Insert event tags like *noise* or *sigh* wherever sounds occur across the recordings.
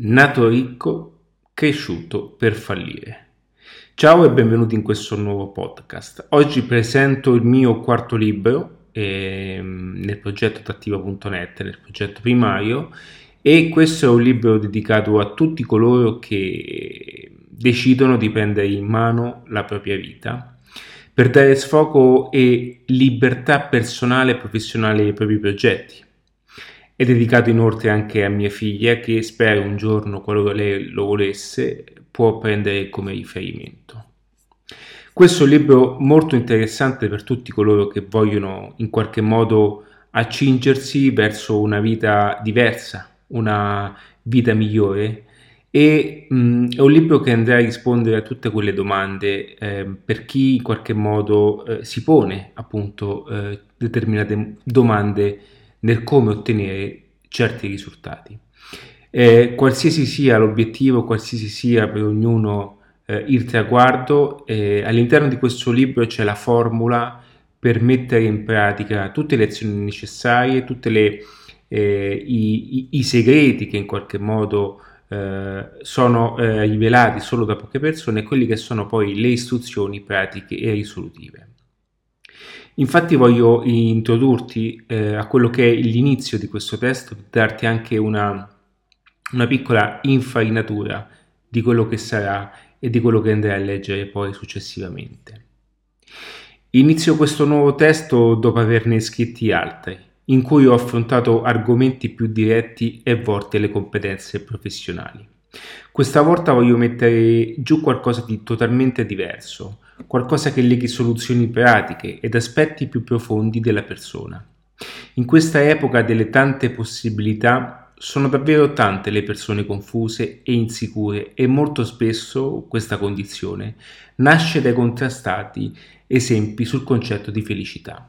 Nato ricco, cresciuto per fallire. Ciao e benvenuti in questo nuovo podcast. Oggi presento il mio quarto libro eh, nel progetto attiva.net, nel progetto primario, e questo è un libro dedicato a tutti coloro che decidono di prendere in mano la propria vita per dare sfogo e libertà personale e professionale ai propri progetti è dedicato inoltre anche a mia figlia che spero un giorno, qualora lei lo volesse, può prendere come riferimento. Questo è un libro molto interessante per tutti coloro che vogliono in qualche modo accingersi verso una vita diversa, una vita migliore e mh, è un libro che andrà a rispondere a tutte quelle domande eh, per chi in qualche modo eh, si pone appunto eh, determinate domande nel come ottenere certi risultati. Eh, qualsiasi sia l'obiettivo, qualsiasi sia per ognuno eh, il traguardo, eh, all'interno di questo libro c'è la formula per mettere in pratica tutte le azioni necessarie, tutti eh, i, i, i, segreti che in qualche modo eh, sono eh, rivelati solo da poche persone e quelli che sono poi le istruzioni pratiche e risolutive. Infatti voglio introdurti eh, a quello che è l'inizio di questo testo, darti anche una, una piccola infarinatura di quello che sarà e di quello che andrai a leggere poi successivamente. Inizio questo nuovo testo dopo averne scritti altri, in cui ho affrontato argomenti più diretti e volti alle competenze professionali. Questa volta voglio mettere giù qualcosa di totalmente diverso, qualcosa che leghi soluzioni pratiche ed aspetti più profondi della persona. In questa epoca delle tante possibilità sono davvero tante le persone confuse e insicure e molto spesso questa condizione nasce dai contrastati esempi sul concetto di felicità.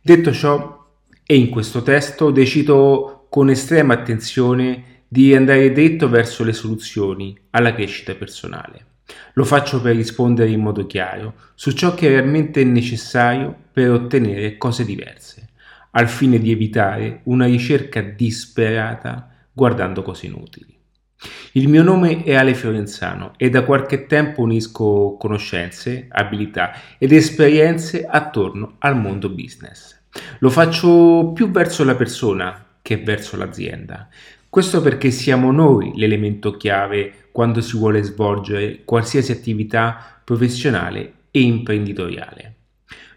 Detto ciò, e in questo testo decido con estrema attenzione di andare dritto verso le soluzioni alla crescita personale. Lo faccio per rispondere in modo chiaro su ciò che realmente è necessario per ottenere cose diverse, al fine di evitare una ricerca disperata guardando cose inutili. Il mio nome è Ale Fiorenzano e da qualche tempo unisco conoscenze, abilità ed esperienze attorno al mondo business. Lo faccio più verso la persona che verso l'azienda. Questo perché siamo noi l'elemento chiave quando si vuole svolgere qualsiasi attività professionale e imprenditoriale.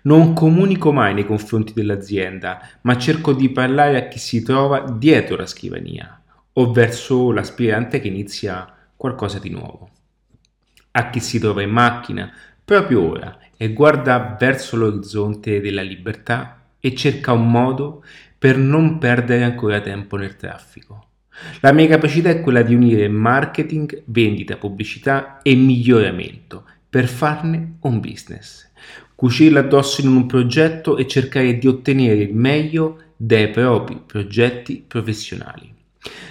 Non comunico mai nei confronti dell'azienda, ma cerco di parlare a chi si trova dietro la scrivania o verso l'aspirante che inizia qualcosa di nuovo. A chi si trova in macchina proprio ora e guarda verso l'orizzonte della libertà e cerca un modo per non perdere ancora tempo nel traffico. La mia capacità è quella di unire marketing, vendita, pubblicità e miglioramento per farne un business. Cucirla addosso in un progetto e cercare di ottenere il meglio dai propri progetti professionali.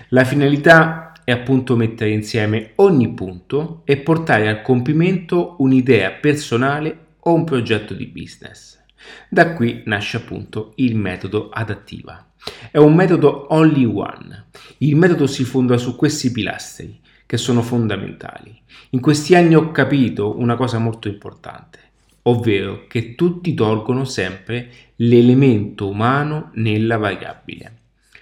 La finalità è appunto mettere insieme ogni punto e portare a compimento un'idea personale o un progetto di business. Da qui nasce appunto il metodo adattiva. È un metodo only one. Il metodo si fonda su questi pilastri che sono fondamentali. In questi anni ho capito una cosa molto importante, ovvero che tutti tolgono sempre l'elemento umano nella variabile.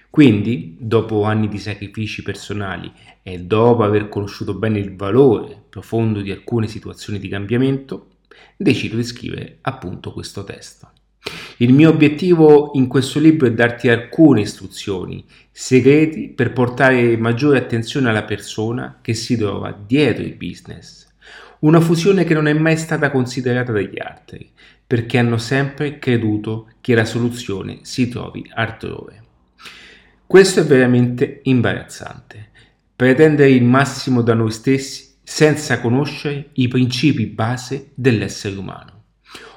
Quindi, dopo anni di sacrifici personali e dopo aver conosciuto bene il valore profondo di alcune situazioni di cambiamento, decido di scrivere appunto questo testo. Il mio obiettivo in questo libro è darti alcune istruzioni, segreti per portare maggiore attenzione alla persona che si trova dietro il business. Una fusione che non è mai stata considerata dagli altri, perché hanno sempre creduto che la soluzione si trovi altrove. Questo è veramente imbarazzante. Pretendere il massimo da noi stessi senza conoscere i principi base dell'essere umano.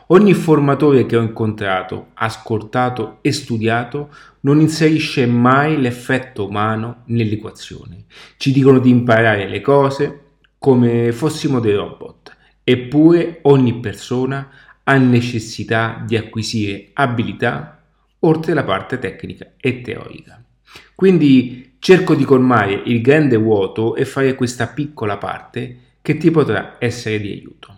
Ogni formatore che ho incontrato, ascoltato e studiato non inserisce mai l'effetto umano nell'equazione. Ci dicono di imparare le cose come fossimo dei robot, eppure ogni persona ha necessità di acquisire abilità oltre la parte tecnica e teorica. Quindi cerco di colmare il grande vuoto e fare questa piccola parte che ti potrà essere di aiuto.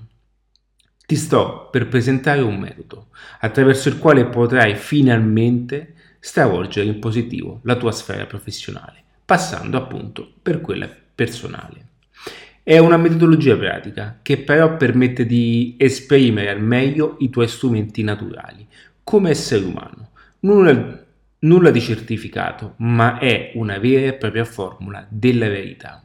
Ti sto per presentare un metodo attraverso il quale potrai finalmente stravolgere in positivo la tua sfera professionale, passando appunto per quella personale. È una metodologia pratica che però permette di esprimere al meglio i tuoi strumenti naturali come essere umano. Nulla, nulla di certificato, ma è una vera e propria formula della verità.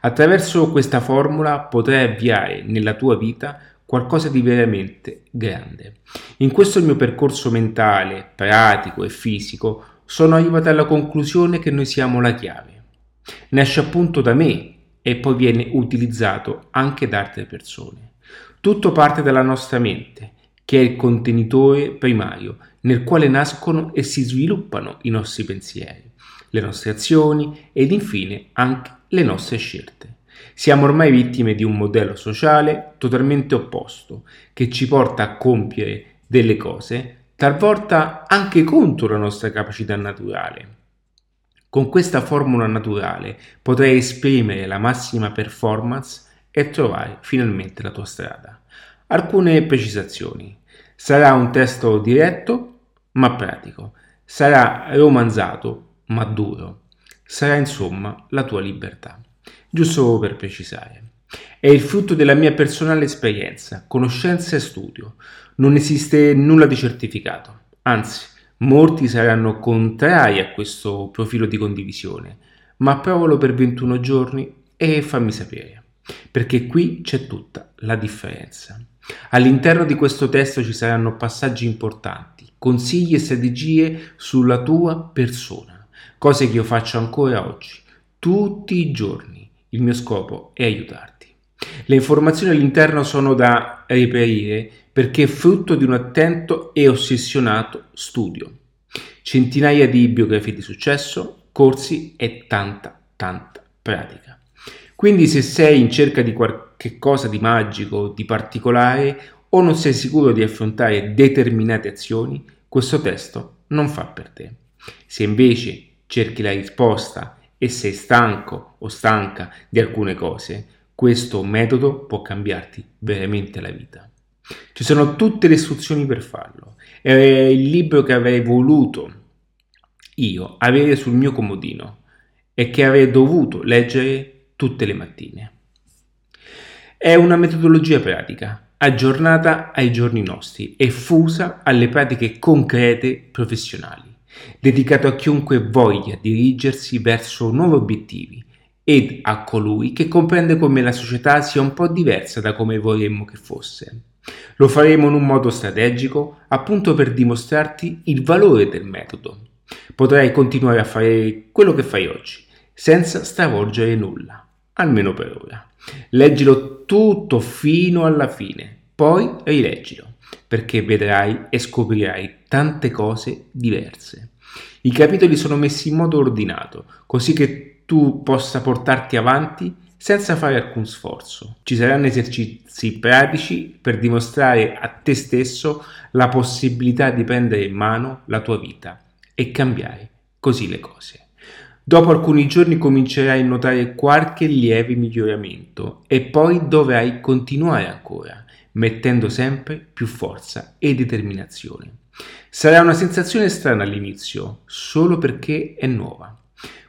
Attraverso questa formula potrai avviare nella tua vita qualcosa di veramente grande. In questo mio percorso mentale, pratico e fisico sono arrivato alla conclusione che noi siamo la chiave. Nasce appunto da me e poi viene utilizzato anche da altre persone. Tutto parte dalla nostra mente, che è il contenitore primario nel quale nascono e si sviluppano i nostri pensieri, le nostre azioni ed infine anche le nostre scelte. Siamo ormai vittime di un modello sociale totalmente opposto, che ci porta a compiere delle cose, talvolta anche contro la nostra capacità naturale. Con questa formula naturale potrai esprimere la massima performance e trovare finalmente la tua strada. Alcune precisazioni. Sarà un testo diretto ma pratico. Sarà romanzato ma duro. Sarà insomma la tua libertà giusto per precisare. È il frutto della mia personale esperienza, conoscenza e studio. Non esiste nulla di certificato, anzi, molti saranno contrari a questo profilo di condivisione, ma provalo per 21 giorni e fammi sapere, perché qui c'è tutta la differenza. All'interno di questo testo ci saranno passaggi importanti, consigli e strategie sulla tua persona, cose che io faccio ancora oggi, tutti i giorni il mio scopo è aiutarti. Le informazioni all'interno sono da reperire perché è frutto di un attento e ossessionato studio. Centinaia di biografie di successo, corsi e tanta, tanta pratica. Quindi se sei in cerca di qualche cosa di magico, di particolare o non sei sicuro di affrontare determinate azioni, questo testo non fa per te. Se invece cerchi la risposta e sei stanco o stanca di alcune cose, questo metodo può cambiarti veramente la vita. Ci sono tutte le istruzioni per farlo. È il libro che avrei voluto io avere sul mio comodino e che avrei dovuto leggere tutte le mattine. È una metodologia pratica, aggiornata ai giorni nostri e fusa alle pratiche concrete professionali dedicato a chiunque voglia dirigersi verso nuovi obiettivi ed a colui che comprende come la società sia un po' diversa da come vorremmo che fosse. Lo faremo in un modo strategico, appunto per dimostrarti il valore del metodo. Potrai continuare a fare quello che fai oggi, senza stravolgere nulla, almeno per ora. Leggilo tutto fino alla fine, poi rileggilo perché vedrai e scoprirai tante cose diverse. I capitoli sono messi in modo ordinato, così che tu possa portarti avanti senza fare alcun sforzo. Ci saranno esercizi pratici per dimostrare a te stesso la possibilità di prendere in mano la tua vita e cambiare così le cose. Dopo alcuni giorni comincerai a notare qualche lieve miglioramento e poi dovrai continuare ancora mettendo sempre più forza e determinazione. Sarà una sensazione strana all'inizio, solo perché è nuova.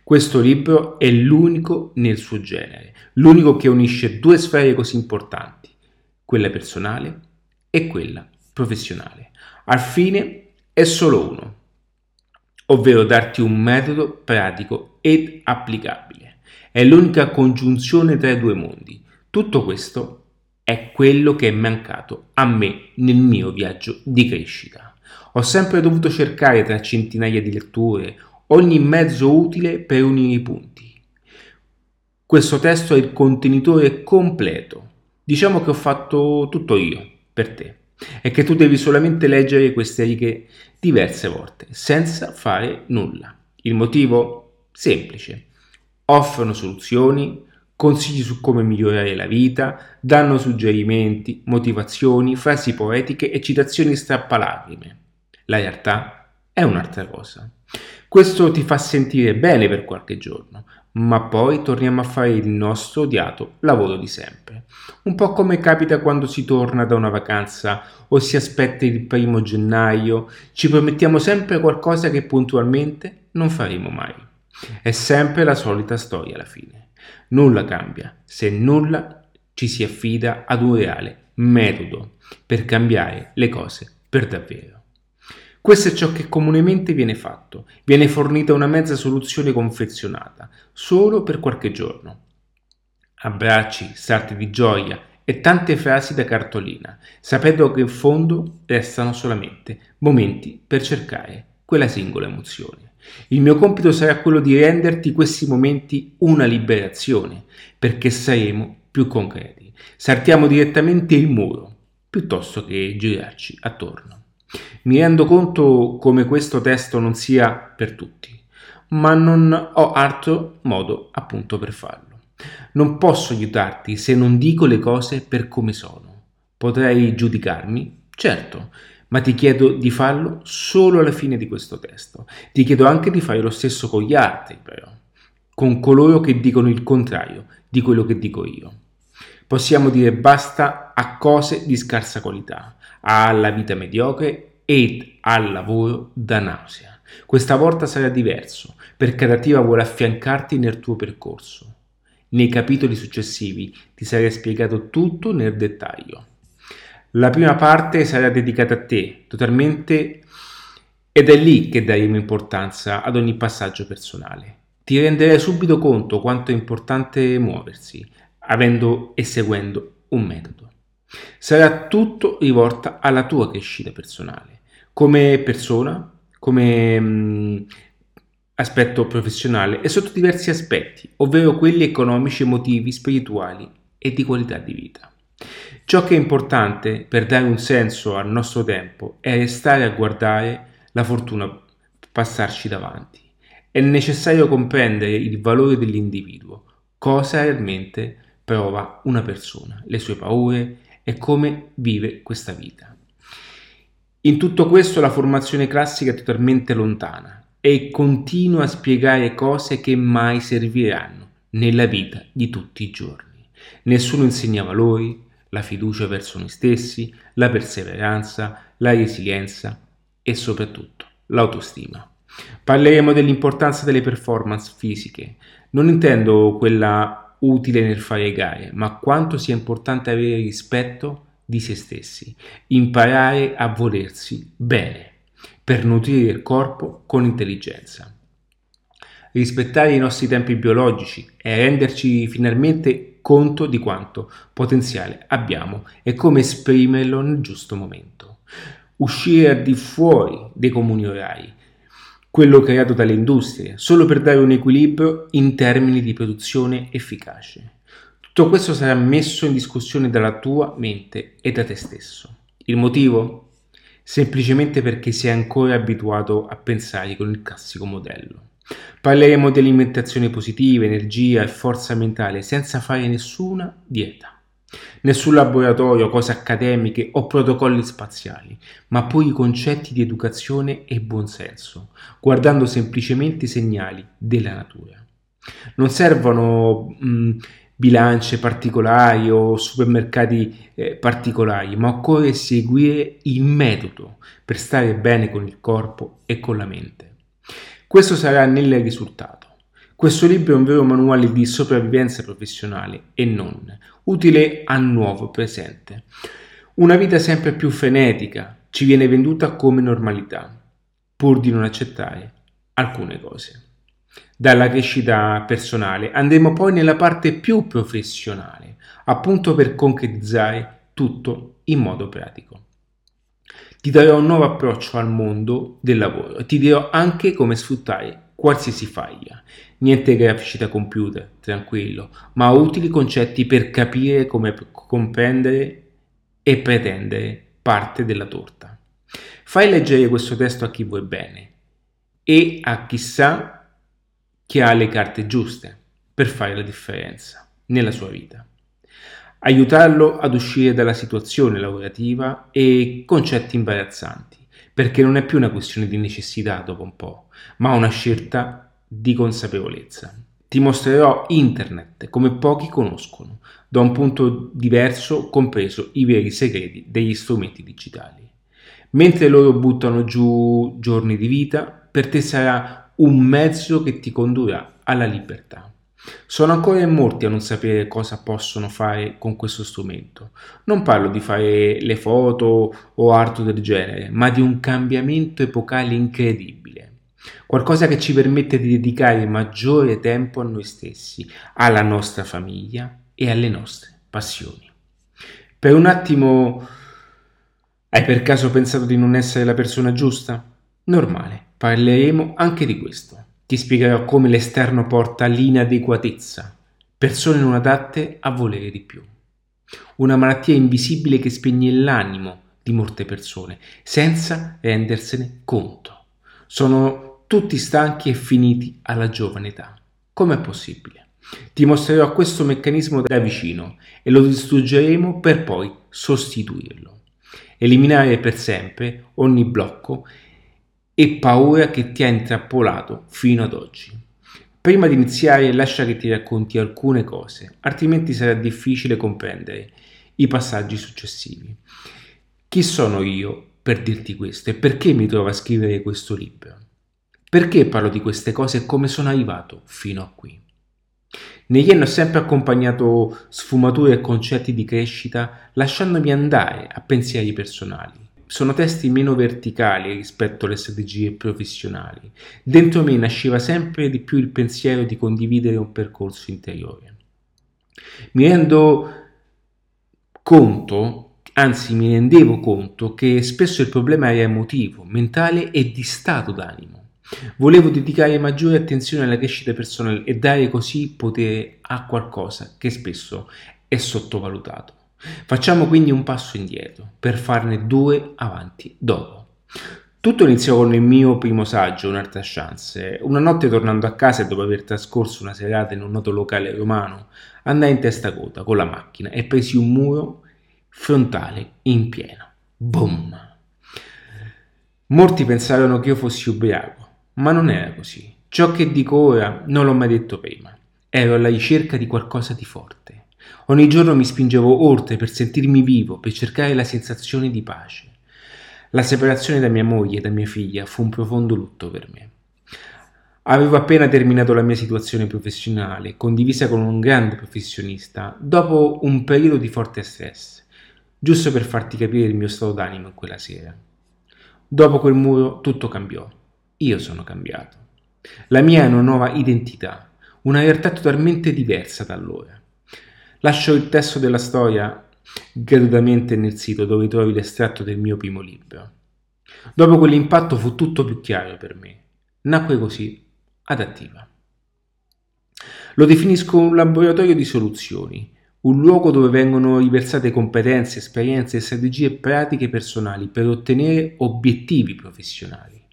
Questo libro è l'unico nel suo genere, l'unico che unisce due sfere così importanti, quella personale e quella professionale. Al fine è solo uno, ovvero darti un metodo pratico ed applicabile. È l'unica congiunzione tra i due mondi. Tutto questo è quello che è mancato a me nel mio viaggio di crescita. Ho sempre dovuto cercare tra centinaia di letture ogni mezzo utile per unire i punti. Questo testo è il contenitore completo. Diciamo che ho fatto tutto io per te e che tu devi solamente leggere queste righe diverse volte senza fare nulla. Il motivo? Semplice. Offrono soluzioni consigli su come migliorare la vita, danno suggerimenti, motivazioni, frasi poetiche e citazioni strappalacrime. La realtà è un'altra cosa. Questo ti fa sentire bene per qualche giorno, ma poi torniamo a fare il nostro odiato lavoro di sempre. Un po' come capita quando si torna da una vacanza o si aspetta il primo gennaio, ci promettiamo sempre qualcosa che puntualmente non faremo mai. È sempre la solita storia alla fine. Nulla cambia se nulla ci si affida ad un reale metodo per cambiare le cose per davvero. Questo è ciò che comunemente viene fatto, viene fornita una mezza soluzione confezionata, solo per qualche giorno. Abbracci, salti di gioia e tante frasi da cartolina, sapendo che in fondo restano solamente momenti per cercare quella singola emozione. Il mio compito sarà quello di renderti questi momenti una liberazione, perché saremo più concreti. Saltiamo direttamente il muro, piuttosto che girarci attorno. Mi rendo conto come questo testo non sia per tutti, ma non ho altro modo appunto per farlo. Non posso aiutarti se non dico le cose per come sono. Potrei giudicarmi, certo, ma ti chiedo di farlo solo alla fine di questo testo. Ti chiedo anche di fare lo stesso con gli altri, però, con coloro che dicono il contrario di quello che dico io. Possiamo dire basta a cose di scarsa qualità, alla vita mediocre ed al lavoro da nausea. Questa volta sarà diverso, perché Dativa vuole affiancarti nel tuo percorso. Nei capitoli successivi ti sarà spiegato tutto nel dettaglio. La prima parte sarà dedicata a te, totalmente, ed è lì che daremo importanza ad ogni passaggio personale. Ti renderai subito conto quanto è importante muoversi, avendo e seguendo un metodo. Sarà tutto rivolta alla tua crescita personale come persona, come mh, mm, aspetto professionale e sotto diversi aspetti, ovvero quelli economici, emotivi, spirituali e di qualità di vita. Ciò che è importante per dare un senso al nostro tempo è restare a guardare la fortuna passarci davanti. È necessario comprendere il valore dell'individuo, cosa realmente prova una persona, le sue paure e come vive questa vita. In tutto questo la formazione classica è totalmente lontana e continua a spiegare cose che mai serviranno nella vita di tutti i giorni. Nessuno insegna valori, la fiducia verso noi stessi, la perseveranza, la resilienza e soprattutto l'autostima. Parleremo dell'importanza delle performance fisiche. Non intendo quella utile nel fare gare, ma quanto sia importante avere rispetto di se stessi, imparare a volersi bene per nutrire il corpo con intelligenza. Rispettare i nostri tempi biologici e renderci finalmente conto di quanto potenziale abbiamo e come esprimerlo nel giusto momento. Uscire al di fuori dei comuni orari, quello creato dalle industrie, solo per dare un equilibrio in termini di produzione efficace. Tutto questo sarà messo in discussione dalla tua mente e da te stesso. Il motivo? Semplicemente perché sei ancora abituato a pensare con il classico modello. Parleremo di alimentazione positiva, energia e forza mentale senza fare nessuna dieta. Nessun laboratorio, cose accademiche o protocolli spaziali, ma poi i concetti di educazione e buonsenso, guardando semplicemente i segnali della natura. Non servono mh, bilance particolari o supermercati eh, particolari, ma occorre seguire il metodo per stare bene con il corpo e con la mente. Questo sarà nel risultato. Questo libro è un vero manuale di sopravvivenza professionale e non, utile al nuovo presente. Una vita sempre più frenetica ci viene venduta come normalità, pur di non accettare alcune cose dalla crescita personale, andremo poi nella parte più professionale, appunto per concretizzare tutto in modo pratico. Ti darò un nuovo approccio al mondo del lavoro e ti dirò anche come sfruttare qualsiasi faglia. Niente grafici da computer, tranquillo, ma utili concetti per capire come comprendere e pretendere parte della torta. Fai leggere questo testo a chi vuoi bene e a chissà che ha le carte giuste per fare la differenza nella sua vita. Aiutarlo ad uscire dalla situazione lavorativa e concetti imbarazzanti perché non è più una questione di necessità dopo un po', ma una scelta di consapevolezza. Ti mostrerò internet come pochi conoscono, da un punto diverso, compreso i veri segreti degli strumenti digitali. Mentre loro buttano giù giorni di vita, per te sarà un mezzo che ti condurrà alla libertà. Sono ancora in molti a non sapere cosa possono fare con questo strumento. Non parlo di fare le foto o altro del genere, ma di un cambiamento epocale incredibile. Qualcosa che ci permette di dedicare maggiore tempo a noi stessi, alla nostra famiglia e alle nostre passioni. Per un attimo hai per caso pensato di non essere la persona giusta? Normale, parleremo anche di questo. Ti spiegherò come l'esterno porta l'inadeguatezza, persone non adatte a volere di più. Una malattia invisibile che spegne l'animo di molte persone senza rendersene conto. Sono tutti stanchi e finiti alla giovane età. Com'è possibile? Ti mostrerò questo meccanismo da vicino e lo distruggeremo per poi sostituirlo. Eliminare per sempre ogni blocco e paura che ti ha intrappolato fino ad oggi. Prima di iniziare lascia che ti racconti alcune cose, altrimenti sarà difficile comprendere i passaggi successivi. Chi sono io per dirti questo e perché mi trovo a scrivere questo libro? Perché parlo di queste cose e come sono arrivato fino a qui? Negli anni ho sempre accompagnato sfumature e concetti di crescita lasciandomi andare a pensieri personali sono testi meno verticali rispetto alle strategie professionali. Dentro me nasceva sempre di più il pensiero di condividere un percorso interiore. Mi rendo conto, anzi mi rendevo conto, che spesso il problema era emotivo, mentale e di stato d'animo. Volevo dedicare maggiore attenzione alla crescita personale e dare così potere a qualcosa che spesso è sottovalutato. Facciamo quindi un passo indietro per farne due avanti dopo. Tutto iniziò con il mio primo saggio, Un'altra chance. Una notte tornando a casa e dopo aver trascorso una serata in un noto locale romano, andai in testa coda con la macchina e presi un muro frontale in pieno. Boom! Molti pensarono che io fossi ubriaco, ma non era così. Ciò che dico ora non l'ho mai detto prima. Ero alla ricerca di qualcosa di forte. Ogni giorno mi spingevo oltre per sentirmi vivo, per cercare la sensazione di pace. La separazione da mia moglie e da mia figlia fu un profondo lutto per me. Avevo appena terminato la mia situazione professionale, condivisa con un grande professionista, dopo un periodo di forte stress, giusto per farti capire il mio stato d'animo in quella sera. Dopo quel muro tutto cambiò. Io sono cambiato. La mia è una nuova identità, una realtà totalmente diversa da allora. Lascio il testo della storia gratuitamente nel sito dove trovi l'estratto del mio primo libro. Dopo quell'impatto fu tutto più chiaro per me. Nacque così Adattiva. Lo definisco un laboratorio di soluzioni, un luogo dove vengono riversate competenze, esperienze e strategie pratiche personali per ottenere obiettivi professionali.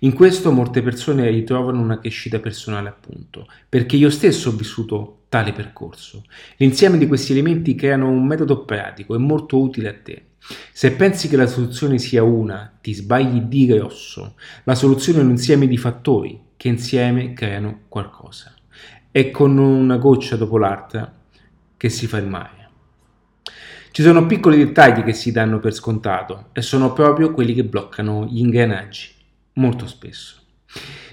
In questo molte persone ritrovano una crescita personale appunto, perché io stesso ho vissuto tale percorso. L'insieme di questi elementi creano un metodo pratico e molto utile a te. Se pensi che la soluzione sia una, ti sbagli di grosso. La soluzione è un insieme di fattori che insieme creano qualcosa. È con una goccia dopo l'altra che si fa il mare. Ci sono piccoli dettagli che si danno per scontato e sono proprio quelli che bloccano gli ingranaggi, molto spesso.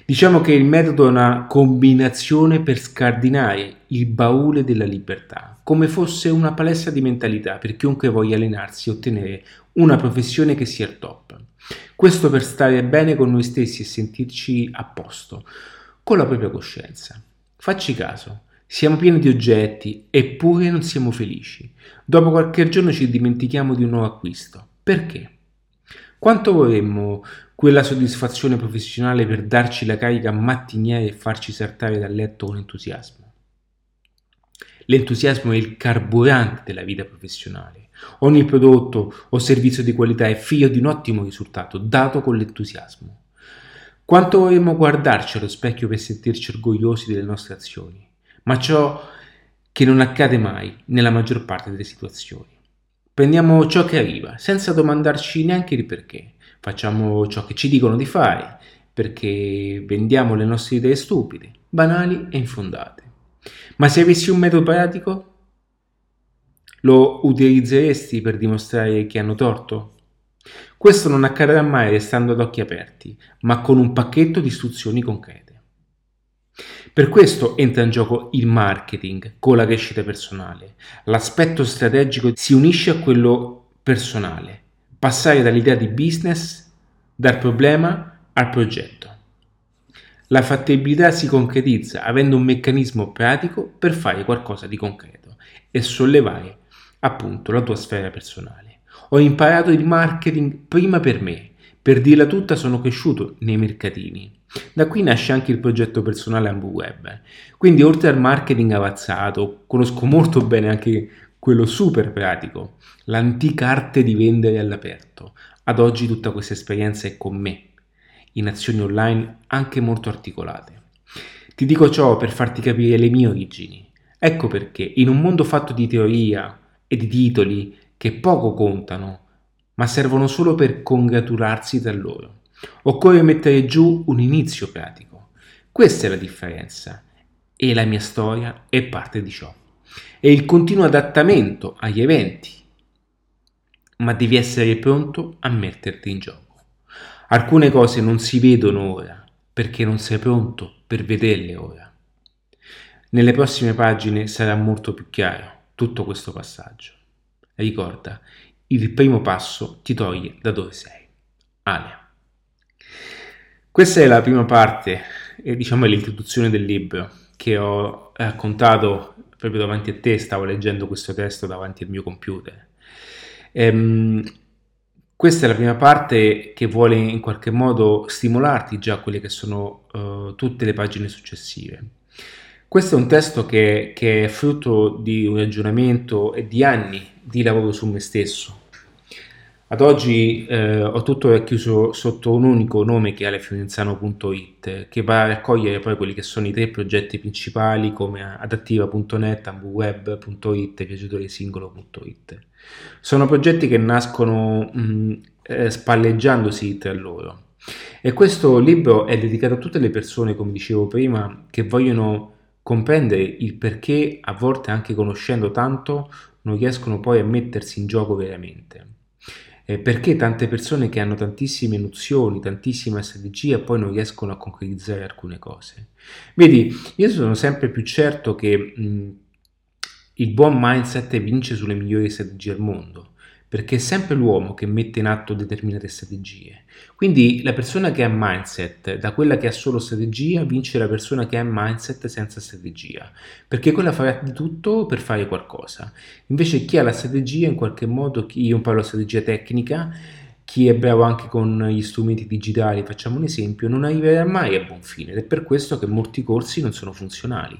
Diciamo che il metodo è una combinazione per scardinare il baule della libertà, come fosse una palestra di mentalità per chiunque voglia allenarsi e ottenere una professione che sia il top. Questo per stare bene con noi stessi e sentirci a posto, con la propria coscienza. Facci caso, siamo pieni di oggetti eppure non siamo felici. Dopo qualche giorno ci dimentichiamo di un nuovo acquisto. Perché? Quanto vorremmo quella soddisfazione professionale per darci la carica mattiniera e farci saltare dal letto con entusiasmo. L'entusiasmo è il carburante della vita professionale. Ogni prodotto o servizio di qualità è figlio di un ottimo risultato dato con l'entusiasmo. Quanto vorremmo guardarci allo specchio per sentirci orgogliosi delle nostre azioni, ma ciò che non accade mai nella maggior parte delle situazioni. Prendiamo ciò che arriva, senza domandarci neanche il perché facciamo ciò che ci dicono di fare, perché vendiamo le nostre idee stupide, banali e infondate. Ma se avessi un metodo pratico, lo utilizzeresti per dimostrare che hanno torto? Questo non accadrà mai restando ad occhi aperti, ma con un pacchetto di istruzioni concrete. Per questo entra in gioco il marketing con la crescita personale. L'aspetto strategico si unisce a quello personale. Passare dall'idea di business, dal problema al progetto. La fattibilità si concretizza avendo un meccanismo pratico per fare qualcosa di concreto e sollevare appunto la tua sfera personale. Ho imparato il marketing prima per me, per dirla tutta sono cresciuto nei mercatini. Da qui nasce anche il progetto personale AmbuWeb. Quindi oltre al marketing avanzato, conosco molto bene anche quello super pratico, l'antica arte di vendere all'aperto. Ad oggi tutta questa esperienza è con me, in azioni online anche molto articolate. Ti dico ciò per farti capire le mie origini. Ecco perché in un mondo fatto di teoria e di titoli che poco contano, ma servono solo per congratularsi tra loro. Occorre mettere giù un inizio pratico. Questa è la differenza e la mia storia è parte di ciò. È il continuo adattamento agli eventi, ma devi essere pronto a metterti in gioco. Alcune cose non si vedono ora perché non sei pronto per vederle ora. Nelle prossime pagine sarà molto più chiaro tutto questo passaggio. Ricorda, il primo passo ti toglie da dove sei. Ale. Questa è la prima parte, e diciamo è l'introduzione del libro che ho raccontato proprio davanti a te, stavo leggendo questo testo davanti al mio computer. Ehm, questa è la prima parte che vuole in qualche modo stimolarti già quelle che sono uh, tutte le pagine successive. Questo è un testo che, che, è frutto di un ragionamento e di anni di lavoro su me stesso. Ad oggi eh, ho tutto racchiuso sotto un unico nome che è alefiorenzano.it, che va a raccogliere poi quelli che sono i tre progetti principali come adattiva.net, ambuweb.it e viaggiatoresingolo.it. Sono progetti che nascono mh, eh, spalleggiandosi tra loro. E questo libro è dedicato a tutte le persone, come dicevo prima, che vogliono comprendere il perché a volte anche conoscendo tanto non riescono poi a mettersi in gioco veramente. Eh, perché tante persone che hanno tantissime nozioni, tantissima strategia, poi non riescono a concretizzare alcune cose. Vedi, io sono sempre più certo che mh, il buon mindset vince sulle migliori strategie al mondo perché è sempre l'uomo che mette in atto determinate strategie. Quindi la persona che ha mindset, da quella che ha solo strategia, vince la persona che ha mindset senza strategia, perché quella farà di tutto per fare qualcosa. Invece chi ha la strategia, in qualche modo, io parlo di strategia tecnica, chi è bravo anche con gli strumenti digitali, facciamo un esempio, non arriverà mai a buon fine ed è per questo che molti corsi non sono funzionali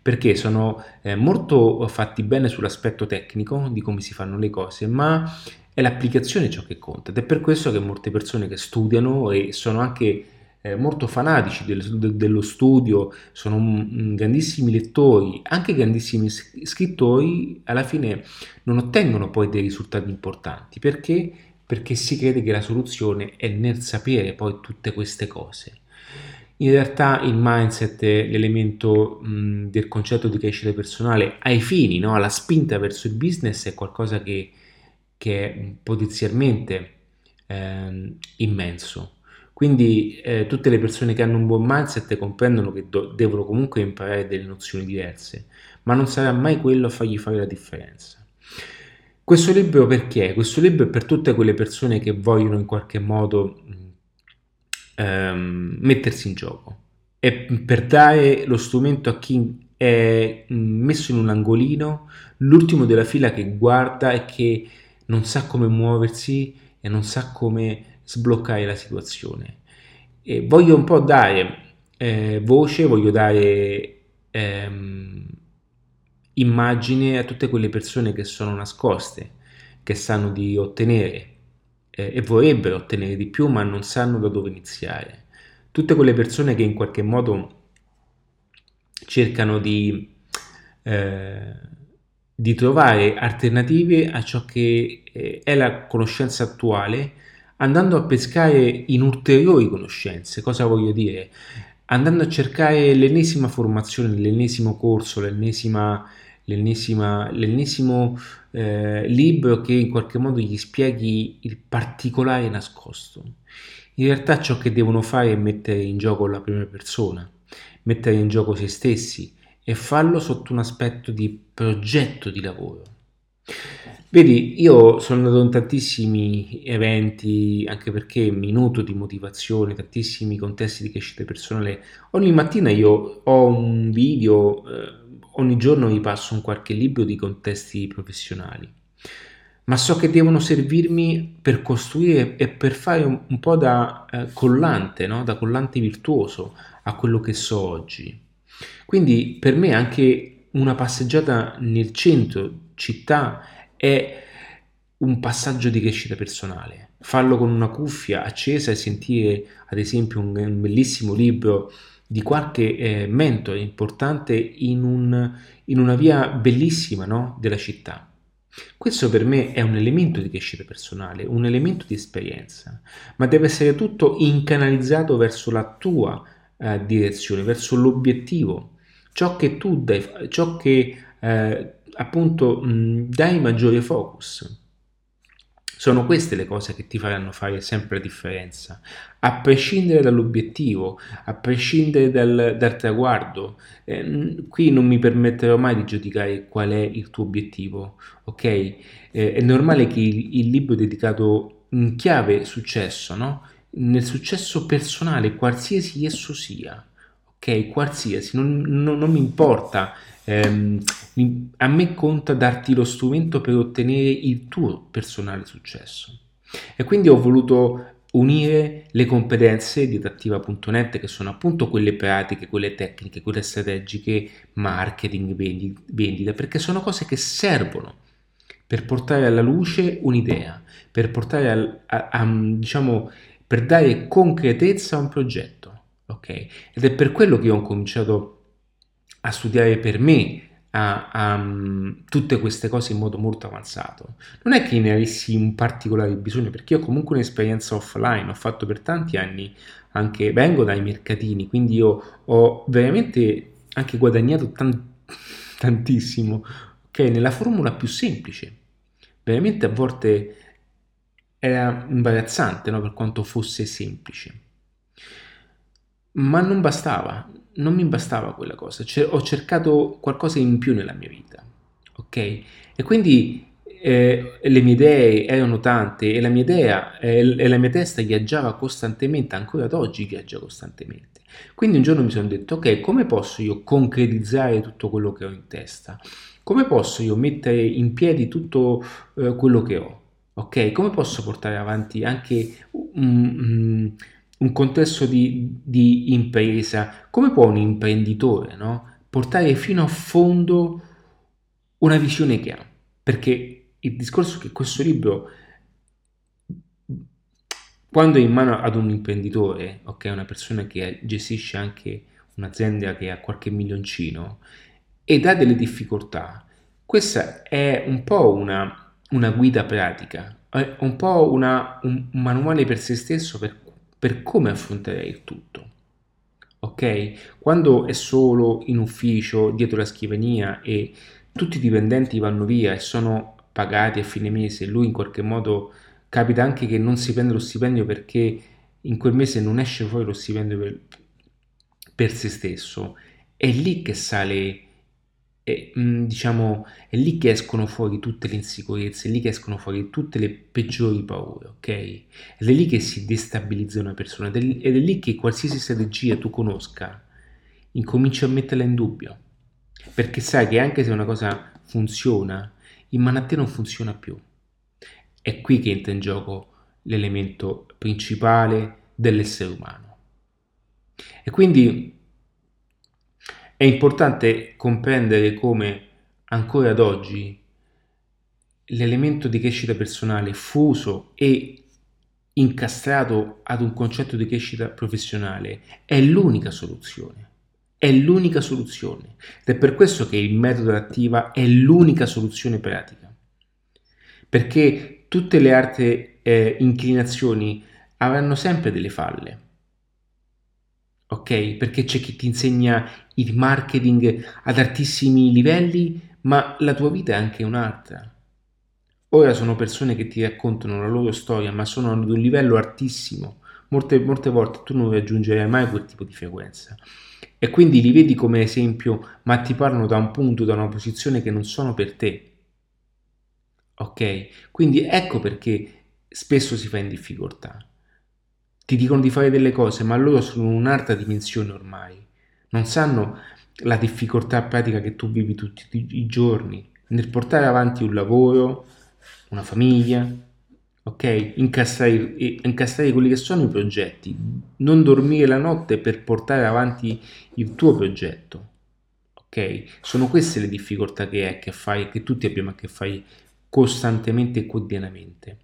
perché sono eh, molto fatti bene sull'aspetto tecnico di come si fanno le cose, ma è l'applicazione ciò che conta ed è per questo che molte persone che studiano e sono anche eh, molto fanatici del, de, dello studio, sono grandissimi lettori, anche grandissimi scrittori, alla fine non ottengono poi dei risultati importanti. Perché? Perché si crede che la soluzione è nel sapere poi tutte queste cose. In realtà il mindset, l'elemento mh, del concetto di crescita personale ai fini, no? alla spinta verso il business è qualcosa che, che è potenzialmente eh, immenso. Quindi eh, tutte le persone che hanno un buon mindset comprendono che do- devono comunque imparare delle nozioni diverse, ma non sarà mai quello a fargli fare la differenza. Questo libro perché? Questo libro è per tutte quelle persone che vogliono in qualche modo ehm, mettersi in gioco e per dare lo strumento a chi è messo in un angolino, l'ultimo della fila che guarda e che non sa come muoversi e non sa come sbloccare la situazione. E voglio un po' dare eh, voce, voglio dare ehm, immagine a tutte quelle persone che sono nascoste, che sanno di ottenere eh, e vorrebbero ottenere di più ma non sanno da dove iniziare. Tutte quelle persone che in qualche modo cercano di, eh, di trovare alternative a ciò che eh, è la conoscenza attuale, andando a pescare in ulteriori conoscenze. Cosa voglio dire? Andando a cercare l'ennesima formazione, l'ennesimo corso, l'ennesima, l'ennesimo eh, libro che in qualche modo gli spieghi il particolare nascosto. In realtà ciò che devono fare è mettere in gioco la prima persona, mettere in gioco se stessi e farlo sotto un aspetto di progetto di lavoro. Vedi, io sono andato in tantissimi eventi, anche perché minuto di motivazione, tantissimi contesti di crescita personale. Ogni mattina io ho un video, eh, ogni giorno vi passo un qualche libro di contesti professionali, ma so che devono servirmi per costruire e per fare un, un po' da eh, collante, no? da collante virtuoso a quello che so oggi. Quindi per me anche una passeggiata nel centro città è un passaggio di crescita personale. Farlo con una cuffia accesa e sentire, ad esempio, un, un bellissimo libro di qualche eh, mentore importante in, un, in, una via bellissima no? della città. Questo per me è un elemento di crescita personale, un elemento di esperienza, ma deve essere tutto incanalizzato verso la tua eh, direzione, verso l'obiettivo, ciò che tu dai, ciò che eh, appunto mh, dai maggiore focus. Sono queste le cose che ti faranno fare sempre la differenza, a prescindere dall'obiettivo, a prescindere dal, dal traguardo. Eh, qui non mi permetterò mai di giudicare qual è il tuo obiettivo, ok? Eh, è normale che il, il libro è dedicato in chiave successo, no? Nel successo personale, qualsiasi esso sia, ok? Qualsiasi, non, non, non mi importa ehm, a me conta darti lo strumento per ottenere il tuo personale successo. E quindi ho voluto unire le competenze di adattiva.net che sono appunto quelle pratiche, quelle tecniche, quelle strategiche, marketing, vendita, perché sono cose che servono per portare alla luce un'idea, per portare a, a, a diciamo, per dare concretezza a un progetto, ok? Ed è per quello che ho cominciato a studiare per me a, a, um, tutte queste cose in modo molto avanzato. Non è che ne avessi un particolare bisogno, perché io ho comunque un'esperienza offline, ho fatto per tanti anni anche, vengo dai mercatini, quindi io ho veramente anche guadagnato tan- *laughs* tantissimo, ok, nella formula più semplice. Veramente a volte era imbarazzante, no? per quanto fosse semplice. Ma non bastava, non mi bastava quella cosa, cioè, ho cercato qualcosa in più nella mia vita, ok? E quindi eh, le mie idee erano tante e la mia idea eh, e la mia testa viaggiava costantemente, ancora ad oggi viaggia costantemente. Quindi un giorno mi sono detto, ok, come posso io concretizzare tutto quello che ho in testa? Come posso io mettere in piedi tutto eh, quello che ho? Ok, come posso portare avanti anche un, um, un contesto di, di, impresa, come può un imprenditore no? portare fino a fondo una visione che ha? Perché il discorso che questo libro, quando è in mano ad un imprenditore, ok, una persona che gestisce anche un'azienda che ha qualche milioncino ed ha delle difficoltà, questa è un po' una, una guida pratica, un po' una, un manuale per se stesso per per come affrontare il tutto. Ok? Quando è solo in ufficio, dietro la scrivania e tutti i dipendenti vanno via e sono pagati a fine mese, lui in qualche modo capita anche che non si prende lo stipendio perché in quel mese non esce fuori lo stipendio per, per se stesso. È lì che sale è, mm, diciamo, è lì che escono fuori tutte le insicurezze, è lì che escono fuori tutte le peggiori paure, ok? Ed è lì che si destabilizza una persona, ed è lì che qualsiasi strategia tu conosca, incominci a metterla in dubbio, perché sai che anche se una cosa funziona, in mano a te non funziona più. È qui che entra in gioco l'elemento principale dell'essere umano. E quindi è importante comprendere come ancora ad oggi l'elemento di crescita personale fuso e incastrato ad un concetto di crescita professionale è l'unica soluzione. È l'unica soluzione. Ed è per questo che il metodo attiva è l'unica soluzione pratica. Perché tutte le altre eh, inclinazioni avranno sempre delle falle. Ok? Perché c'è chi ti insegna il marketing ad altissimi livelli, ma la tua vita è anche un'altra. Ora sono persone che ti raccontano la loro storia, ma sono ad un livello altissimo. Molte, molte volte tu non raggiungerai mai quel tipo di frequenza. E quindi li vedi come esempio, ma ti parlano da un punto, da una posizione che non sono per te. Ok? Quindi ecco perché spesso si fa in difficoltà. Ti dicono di fare delle cose, ma loro sono in un'altra dimensione ormai. Non sanno la difficoltà pratica che tu vivi tutti i giorni nel portare avanti un lavoro, una famiglia, ok? Incastrare, incastrare quelli che sono i progetti, non dormire la notte per portare avanti il tuo progetto, ok? Sono queste le difficoltà che, è, che fai, che tutti abbiamo a che fare costantemente e quotidianamente.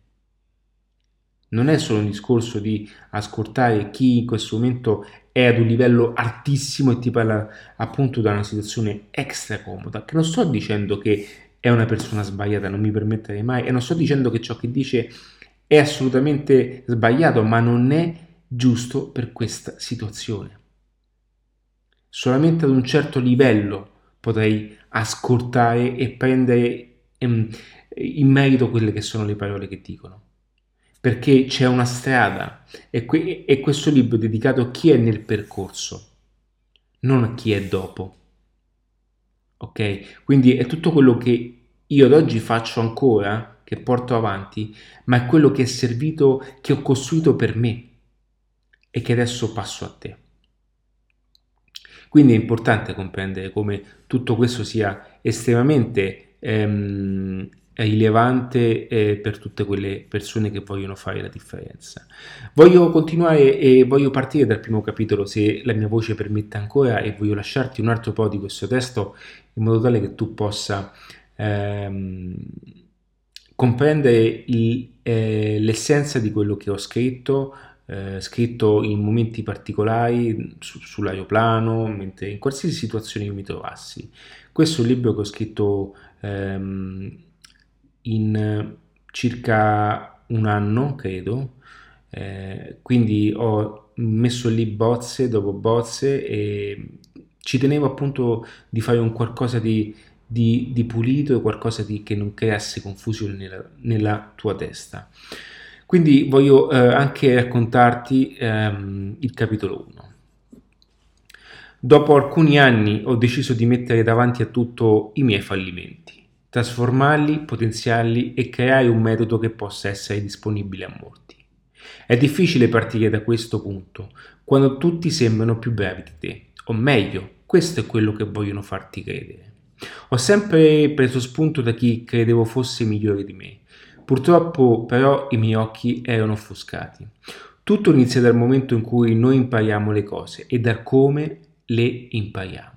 Non è solo un discorso di ascoltare chi in questo momento è ad un livello altissimo e ti parla appunto da una situazione extra comoda, che non sto dicendo che è una persona sbagliata, non mi permetterei mai, e non sto dicendo che ciò che dice è assolutamente sbagliato, ma non è giusto per questa situazione. Solamente ad un certo livello potrei ascoltare e prendere ehm, in merito quelle che sono le parole che dicono. Perché c'è una strada e, que- e questo libro è dedicato a chi è nel percorso, non a chi è dopo. Ok? Quindi è tutto quello che io ad oggi faccio ancora, che porto avanti, ma è quello che è servito, che ho costruito per me e che adesso passo a te. Quindi è importante comprendere come tutto questo sia estremamente ehm, rilevante eh, per tutte quelle persone che vogliono fare la differenza. Voglio continuare e voglio partire dal primo capitolo, se la mia voce permette ancora, e voglio lasciarti un altro po' di questo testo in modo tale che tu possa ehm, comprendere il, eh, l'essenza di quello che ho scritto, eh, scritto in momenti particolari su, sull'aeroplano, mentre in qualsiasi situazione io mi trovassi. Questo è un libro che ho scritto ehm, in circa un anno, credo, eh, quindi ho messo lì bozze dopo bozze e ci tenevo appunto di fare un qualcosa di di, di pulito qualcosa di, che non creasse confusione nella, nella tua testa. Quindi voglio eh, anche raccontarti ehm, il capitolo 1. Dopo alcuni anni ho deciso di mettere davanti a tutto i miei fallimenti, trasformarli, potenziarli e creare un metodo che possa essere disponibile a molti. È difficile partire da questo punto, quando tutti sembrano più bravi di te, o meglio, questo è quello che vogliono farti credere. Ho sempre preso spunto da chi credevo fosse migliore di me. Purtroppo però i miei occhi erano offuscati. Tutto inizia dal momento in cui noi impariamo le cose e da come le impariamo.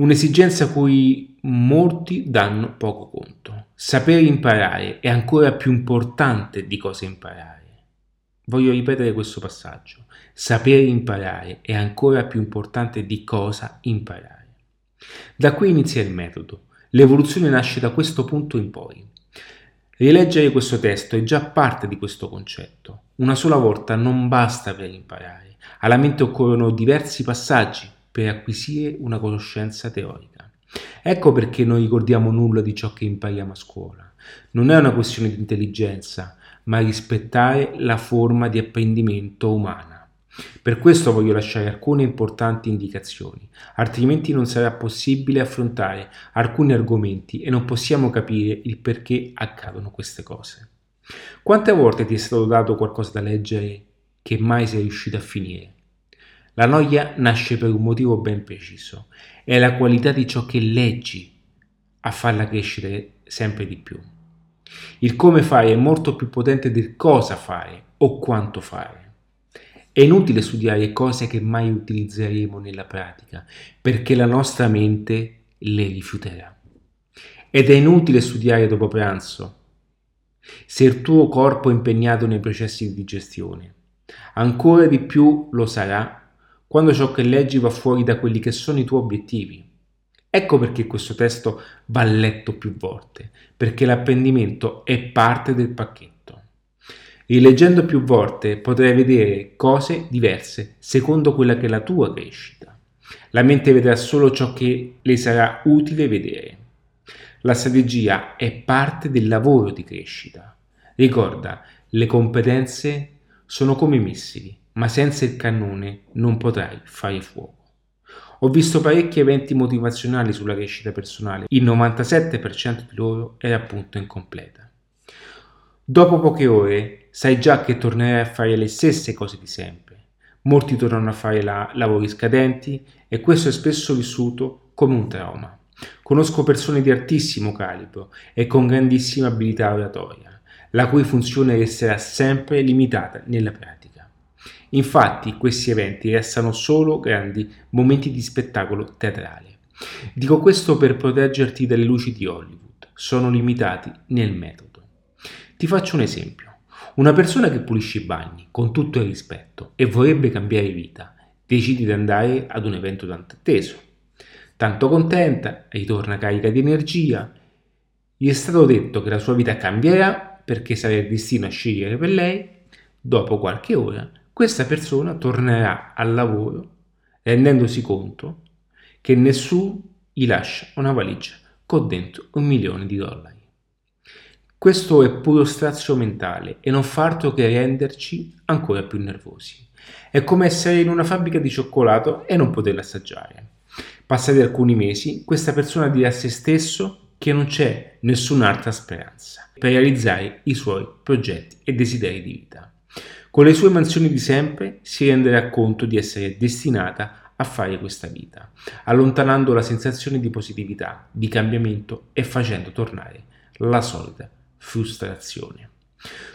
Un'esigenza cui molti danno poco conto. Sapere imparare è ancora più importante di cosa imparare. Voglio ripetere questo passaggio. Sapere imparare è ancora più importante di cosa imparare. Da qui inizia il metodo. L'evoluzione nasce da questo punto in poi. Rileggere questo testo è già parte di questo concetto. Una sola volta non basta per imparare. Alla mente occorrono diversi passaggi per acquisire una conoscenza teorica. Ecco perché non ricordiamo nulla di ciò che impariamo a scuola. Non è una questione di intelligenza, ma rispettare la forma di apprendimento umana. Per questo voglio lasciare alcune importanti indicazioni, altrimenti non sarà possibile affrontare alcuni argomenti e non possiamo capire il perché accadono queste cose. Quante volte ti è stato dato qualcosa da leggere che mai sei riuscito a finire? La noia nasce per un motivo ben preciso, è la qualità di ciò che leggi a farla crescere sempre di più. Il come fare è molto più potente del cosa fare o quanto fare. È inutile studiare cose che mai utilizzeremo nella pratica, perché la nostra mente le rifiuterà. Ed è inutile studiare dopo pranzo, se il tuo corpo è impegnato nei processi di digestione. Ancora di più lo sarà quando ciò che leggi va fuori da quelli che sono i tuoi obiettivi. Ecco perché questo testo va letto più volte, perché l'apprendimento è parte del pacchetto. Rileggendo più volte potrai vedere cose diverse secondo quella che è la tua crescita. La mente vedrà solo ciò che le sarà utile vedere. La strategia è parte del lavoro di crescita. Ricorda, le competenze sono come missili, ma senza il cannone non potrai fare fuoco. Ho visto parecchi eventi motivazionali sulla crescita personale, il 97% di loro era appunto incompleta. Dopo poche ore sai già che tornerai a fare le stesse cose di sempre. Molti tornano a fare la, lavori scadenti e questo è spesso vissuto come un trauma. Conosco persone di altissimo calibro e con grandissima abilità oratoria, la cui funzione resterà sempre limitata nella pratica. Infatti questi eventi restano solo grandi momenti di spettacolo teatrale. Dico questo per proteggerti dalle luci di Hollywood, sono limitati nel metodo. Ti faccio un esempio. Una persona che pulisce i bagni con tutto il rispetto e vorrebbe cambiare vita, decide di andare ad un evento tanto atteso. Tanto contenta, ritorna carica di energia. Gli è stato detto che la sua vita cambierà perché sarà il destino a scegliere per lei. Dopo qualche ora questa persona tornerà al lavoro rendendosi conto che nessuno gli lascia una valigia con dentro un milione di dollari. Questo è puro strazio mentale e non fa altro che renderci ancora più nervosi. È come essere in una fabbrica di cioccolato e non poterla assaggiare. Passati alcuni mesi, questa persona dirà a se stesso che non c'è nessun'altra speranza per realizzare i suoi progetti e desideri di vita. Con le sue mansioni di sempre si renderà conto di essere destinata a fare questa vita, allontanando la sensazione di positività, di cambiamento e facendo tornare la solita frustrazione.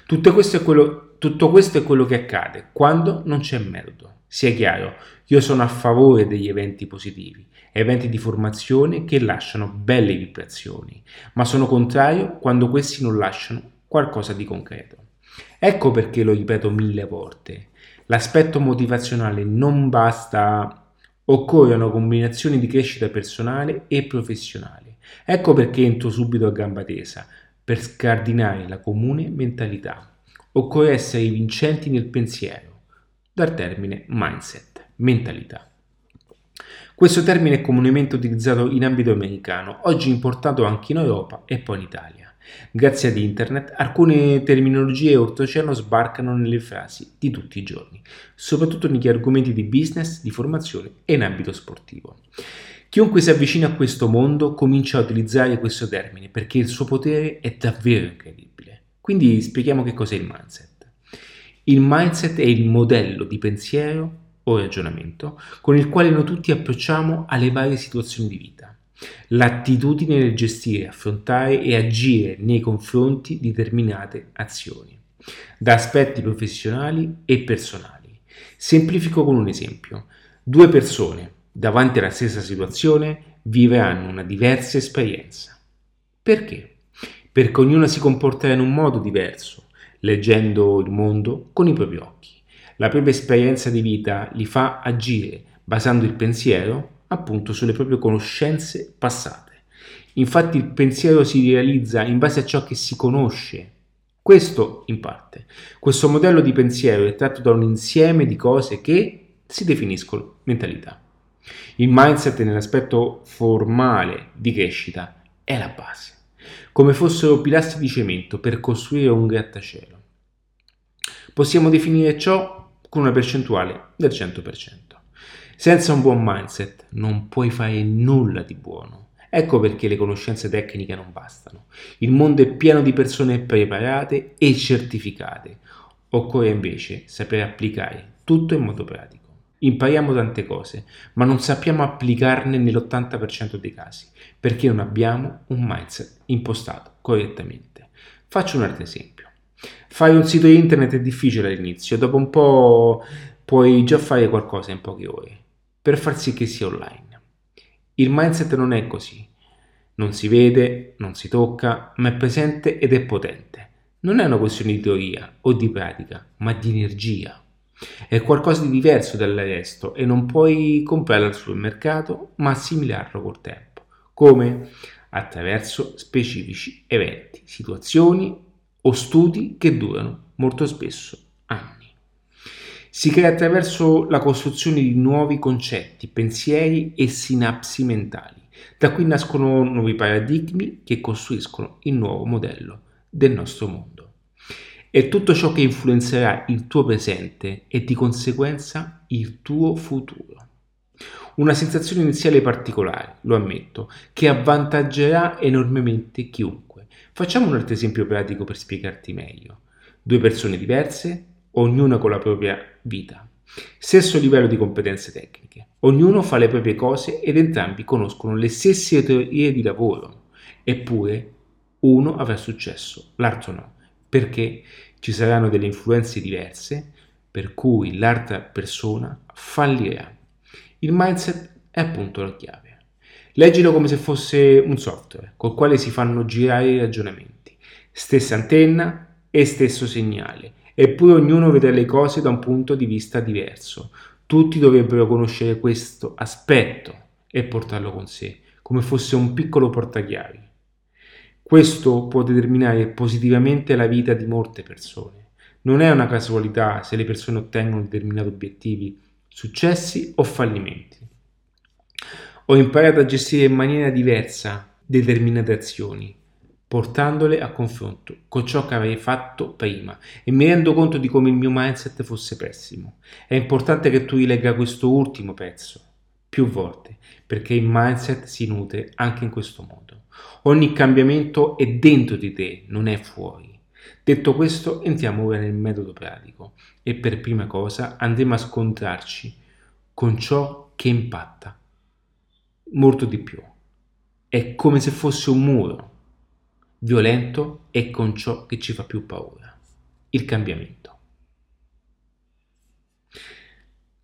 Tutto questo, quello, tutto questo è quello che accade quando non c'è metodo. Sia chiaro, io sono a favore degli eventi positivi, eventi di formazione che lasciano belle vibrazioni, ma sono contrario quando questi non lasciano qualcosa di concreto. Ecco perché lo ripeto mille volte. L'aspetto motivazionale non basta, occorrono combinazioni di crescita personale e professionale. Ecco perché entro subito a gamba tesa, per scardinare la comune mentalità. Occorre essere vincenti nel pensiero, dal termine mindset, mentalità. Questo termine è comunemente utilizzato in ambito americano, oggi importato anche in Europa e poi in Italia. Grazie ad internet, alcune terminologie oltreoceano sbarcano nelle frasi di tutti i giorni, soprattutto negli argomenti di business, di formazione e in ambito sportivo. Chiunque si avvicina a questo mondo comincia a utilizzare questo termine perché il suo potere è davvero incredibile. Quindi spieghiamo che cos'è il mindset. Il mindset è il modello di pensiero o ragionamento con il quale noi tutti approcciamo alle varie situazioni di vita l'attitudine nel gestire, affrontare e agire nei confronti di determinate azioni, da aspetti professionali e personali. Semplifico con un esempio. Due persone davanti alla stessa situazione vivranno una diversa esperienza. Perché? Perché ognuno si comporterà in un modo diverso, leggendo il mondo con i propri occhi. La propria esperienza di vita li fa agire basando il pensiero appunto sulle proprie conoscenze passate. Infatti il pensiero si realizza in base a ciò che si conosce. Questo in parte. Questo modello di pensiero è tratto da un insieme di cose che si definiscono mentalità. Il mindset nell'aspetto formale di crescita è la base, come fossero pilastri di cemento per costruire un grattacielo. Possiamo definire ciò con una percentuale del 100%. Senza un buon mindset non puoi fare nulla di buono. Ecco perché le conoscenze tecniche non bastano. Il mondo è pieno di persone preparate e certificate. Occorre invece sapere applicare tutto in modo pratico. Impariamo tante cose, ma non sappiamo applicarne nell'80% dei casi, perché non abbiamo un mindset impostato correttamente. Faccio un altro esempio. Fare un sito internet è difficile all'inizio, dopo un po' puoi già fare qualcosa in poche ore per far sì che sia online. Il mindset non è così. Non si vede, non si tocca, ma è presente ed è potente. Non è una questione di teoria o di pratica, ma di energia. È qualcosa di diverso dal resto e non puoi comprarlo al supermercato, ma assimilarlo col tempo. Come? Attraverso specifici eventi, situazioni o studi che durano molto spesso anni. Si crea attraverso la costruzione di nuovi concetti, pensieri e sinapsi mentali. Da qui nascono nuovi paradigmi che costruiscono il nuovo modello del nostro mondo. È tutto ciò che influenzerà il tuo presente e di conseguenza il tuo futuro. Una sensazione iniziale particolare, lo ammetto, che avvantaggerà enormemente chiunque. Facciamo un altro esempio pratico per spiegarti meglio. Due persone diverse, ognuna con la propria vita. Stesso livello di competenze tecniche. Ognuno fa le proprie cose ed entrambi conoscono le stesse teorie di lavoro. Eppure uno avrà successo, l'altro no. Perché ci saranno delle influenze diverse per cui l'altra persona fallirà. Il mindset è appunto la chiave. Leggilo come se fosse un software col quale si fanno girare i ragionamenti. Stessa antenna e stesso segnale, eppure ognuno vede le cose da un punto di vista diverso. Tutti dovrebbero conoscere questo aspetto e portarlo con sé, come fosse un piccolo portachiavi. Questo può determinare positivamente la vita di molte persone. Non è una casualità se le persone ottengono determinati obiettivi successi o fallimenti. Ho imparato a gestire in maniera diversa determinate azioni, portandole a confronto con ciò che avevo fatto prima e mi rendo conto di come il mio mindset fosse pessimo. È importante che tu rilegga questo ultimo pezzo più volte perché il mindset si nutre anche in questo modo. Ogni cambiamento è dentro di te, non è fuori. Detto questo, entriamo ora nel metodo pratico e per prima cosa andremo a scontrarci con ciò che impatta molto di più. È come se fosse un muro violento e con ciò che ci fa più paura, il cambiamento.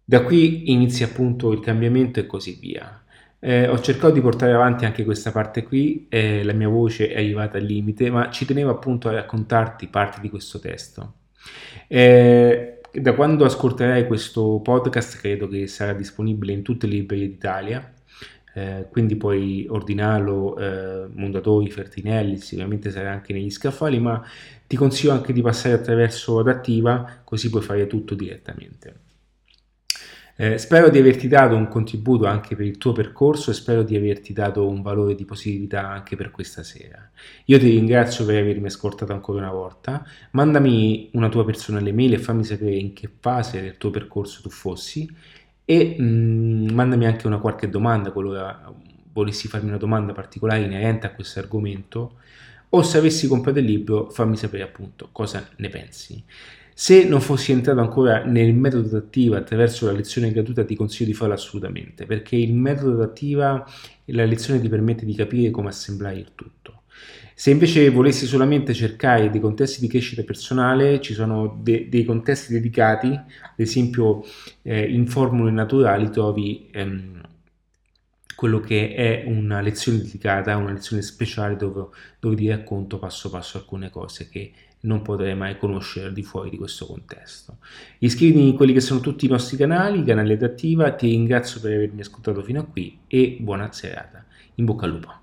Da qui inizia appunto il cambiamento e così via. Eh, ho cercato di portare avanti anche questa parte qui, eh, la mia voce è arrivata al limite, ma ci tenevo appunto a raccontarti parte di questo testo. Eh, da quando ascolterai questo podcast credo che sarà disponibile in tutte le librerie d'Italia, eh, quindi puoi ordinarlo eh, Mondadori, Fertinelli, sicuramente sarà anche negli scaffali, ma ti consiglio anche di passare attraverso Adattiva, così puoi fare tutto direttamente. Eh, spero di averti dato un contributo anche per il tuo percorso e spero di averti dato un valore di positività anche per questa sera. Io ti ringrazio per avermi ascoltato ancora una volta. Mandami una tua personale mail e fammi sapere in che fase del tuo percorso tu fossi e mh, mm, mandami anche una qualche domanda qualora volessi farmi una domanda particolare inerente a questo argomento o se avessi comprato il libro fammi sapere appunto cosa ne pensi. Se non fossi entrato ancora nel metodo adattiva attraverso la lezione gratuita ti consiglio di farlo assolutamente perché il metodo adattiva la lezione ti permette di capire come assemblare il tutto. Se invece volessi solamente cercare dei contesti di crescita personale, ci sono de- dei contesti dedicati, ad esempio eh, in formule naturali trovi ehm, quello che è una lezione dedicata, una lezione speciale dove, dove ti racconto passo passo alcune cose che non potrei mai conoscere al di fuori di questo contesto. Iscriviti in quelli che sono tutti i nostri canali, canale adattiva, ti ringrazio per avermi ascoltato fino a qui e buona serata. In bocca al lupo.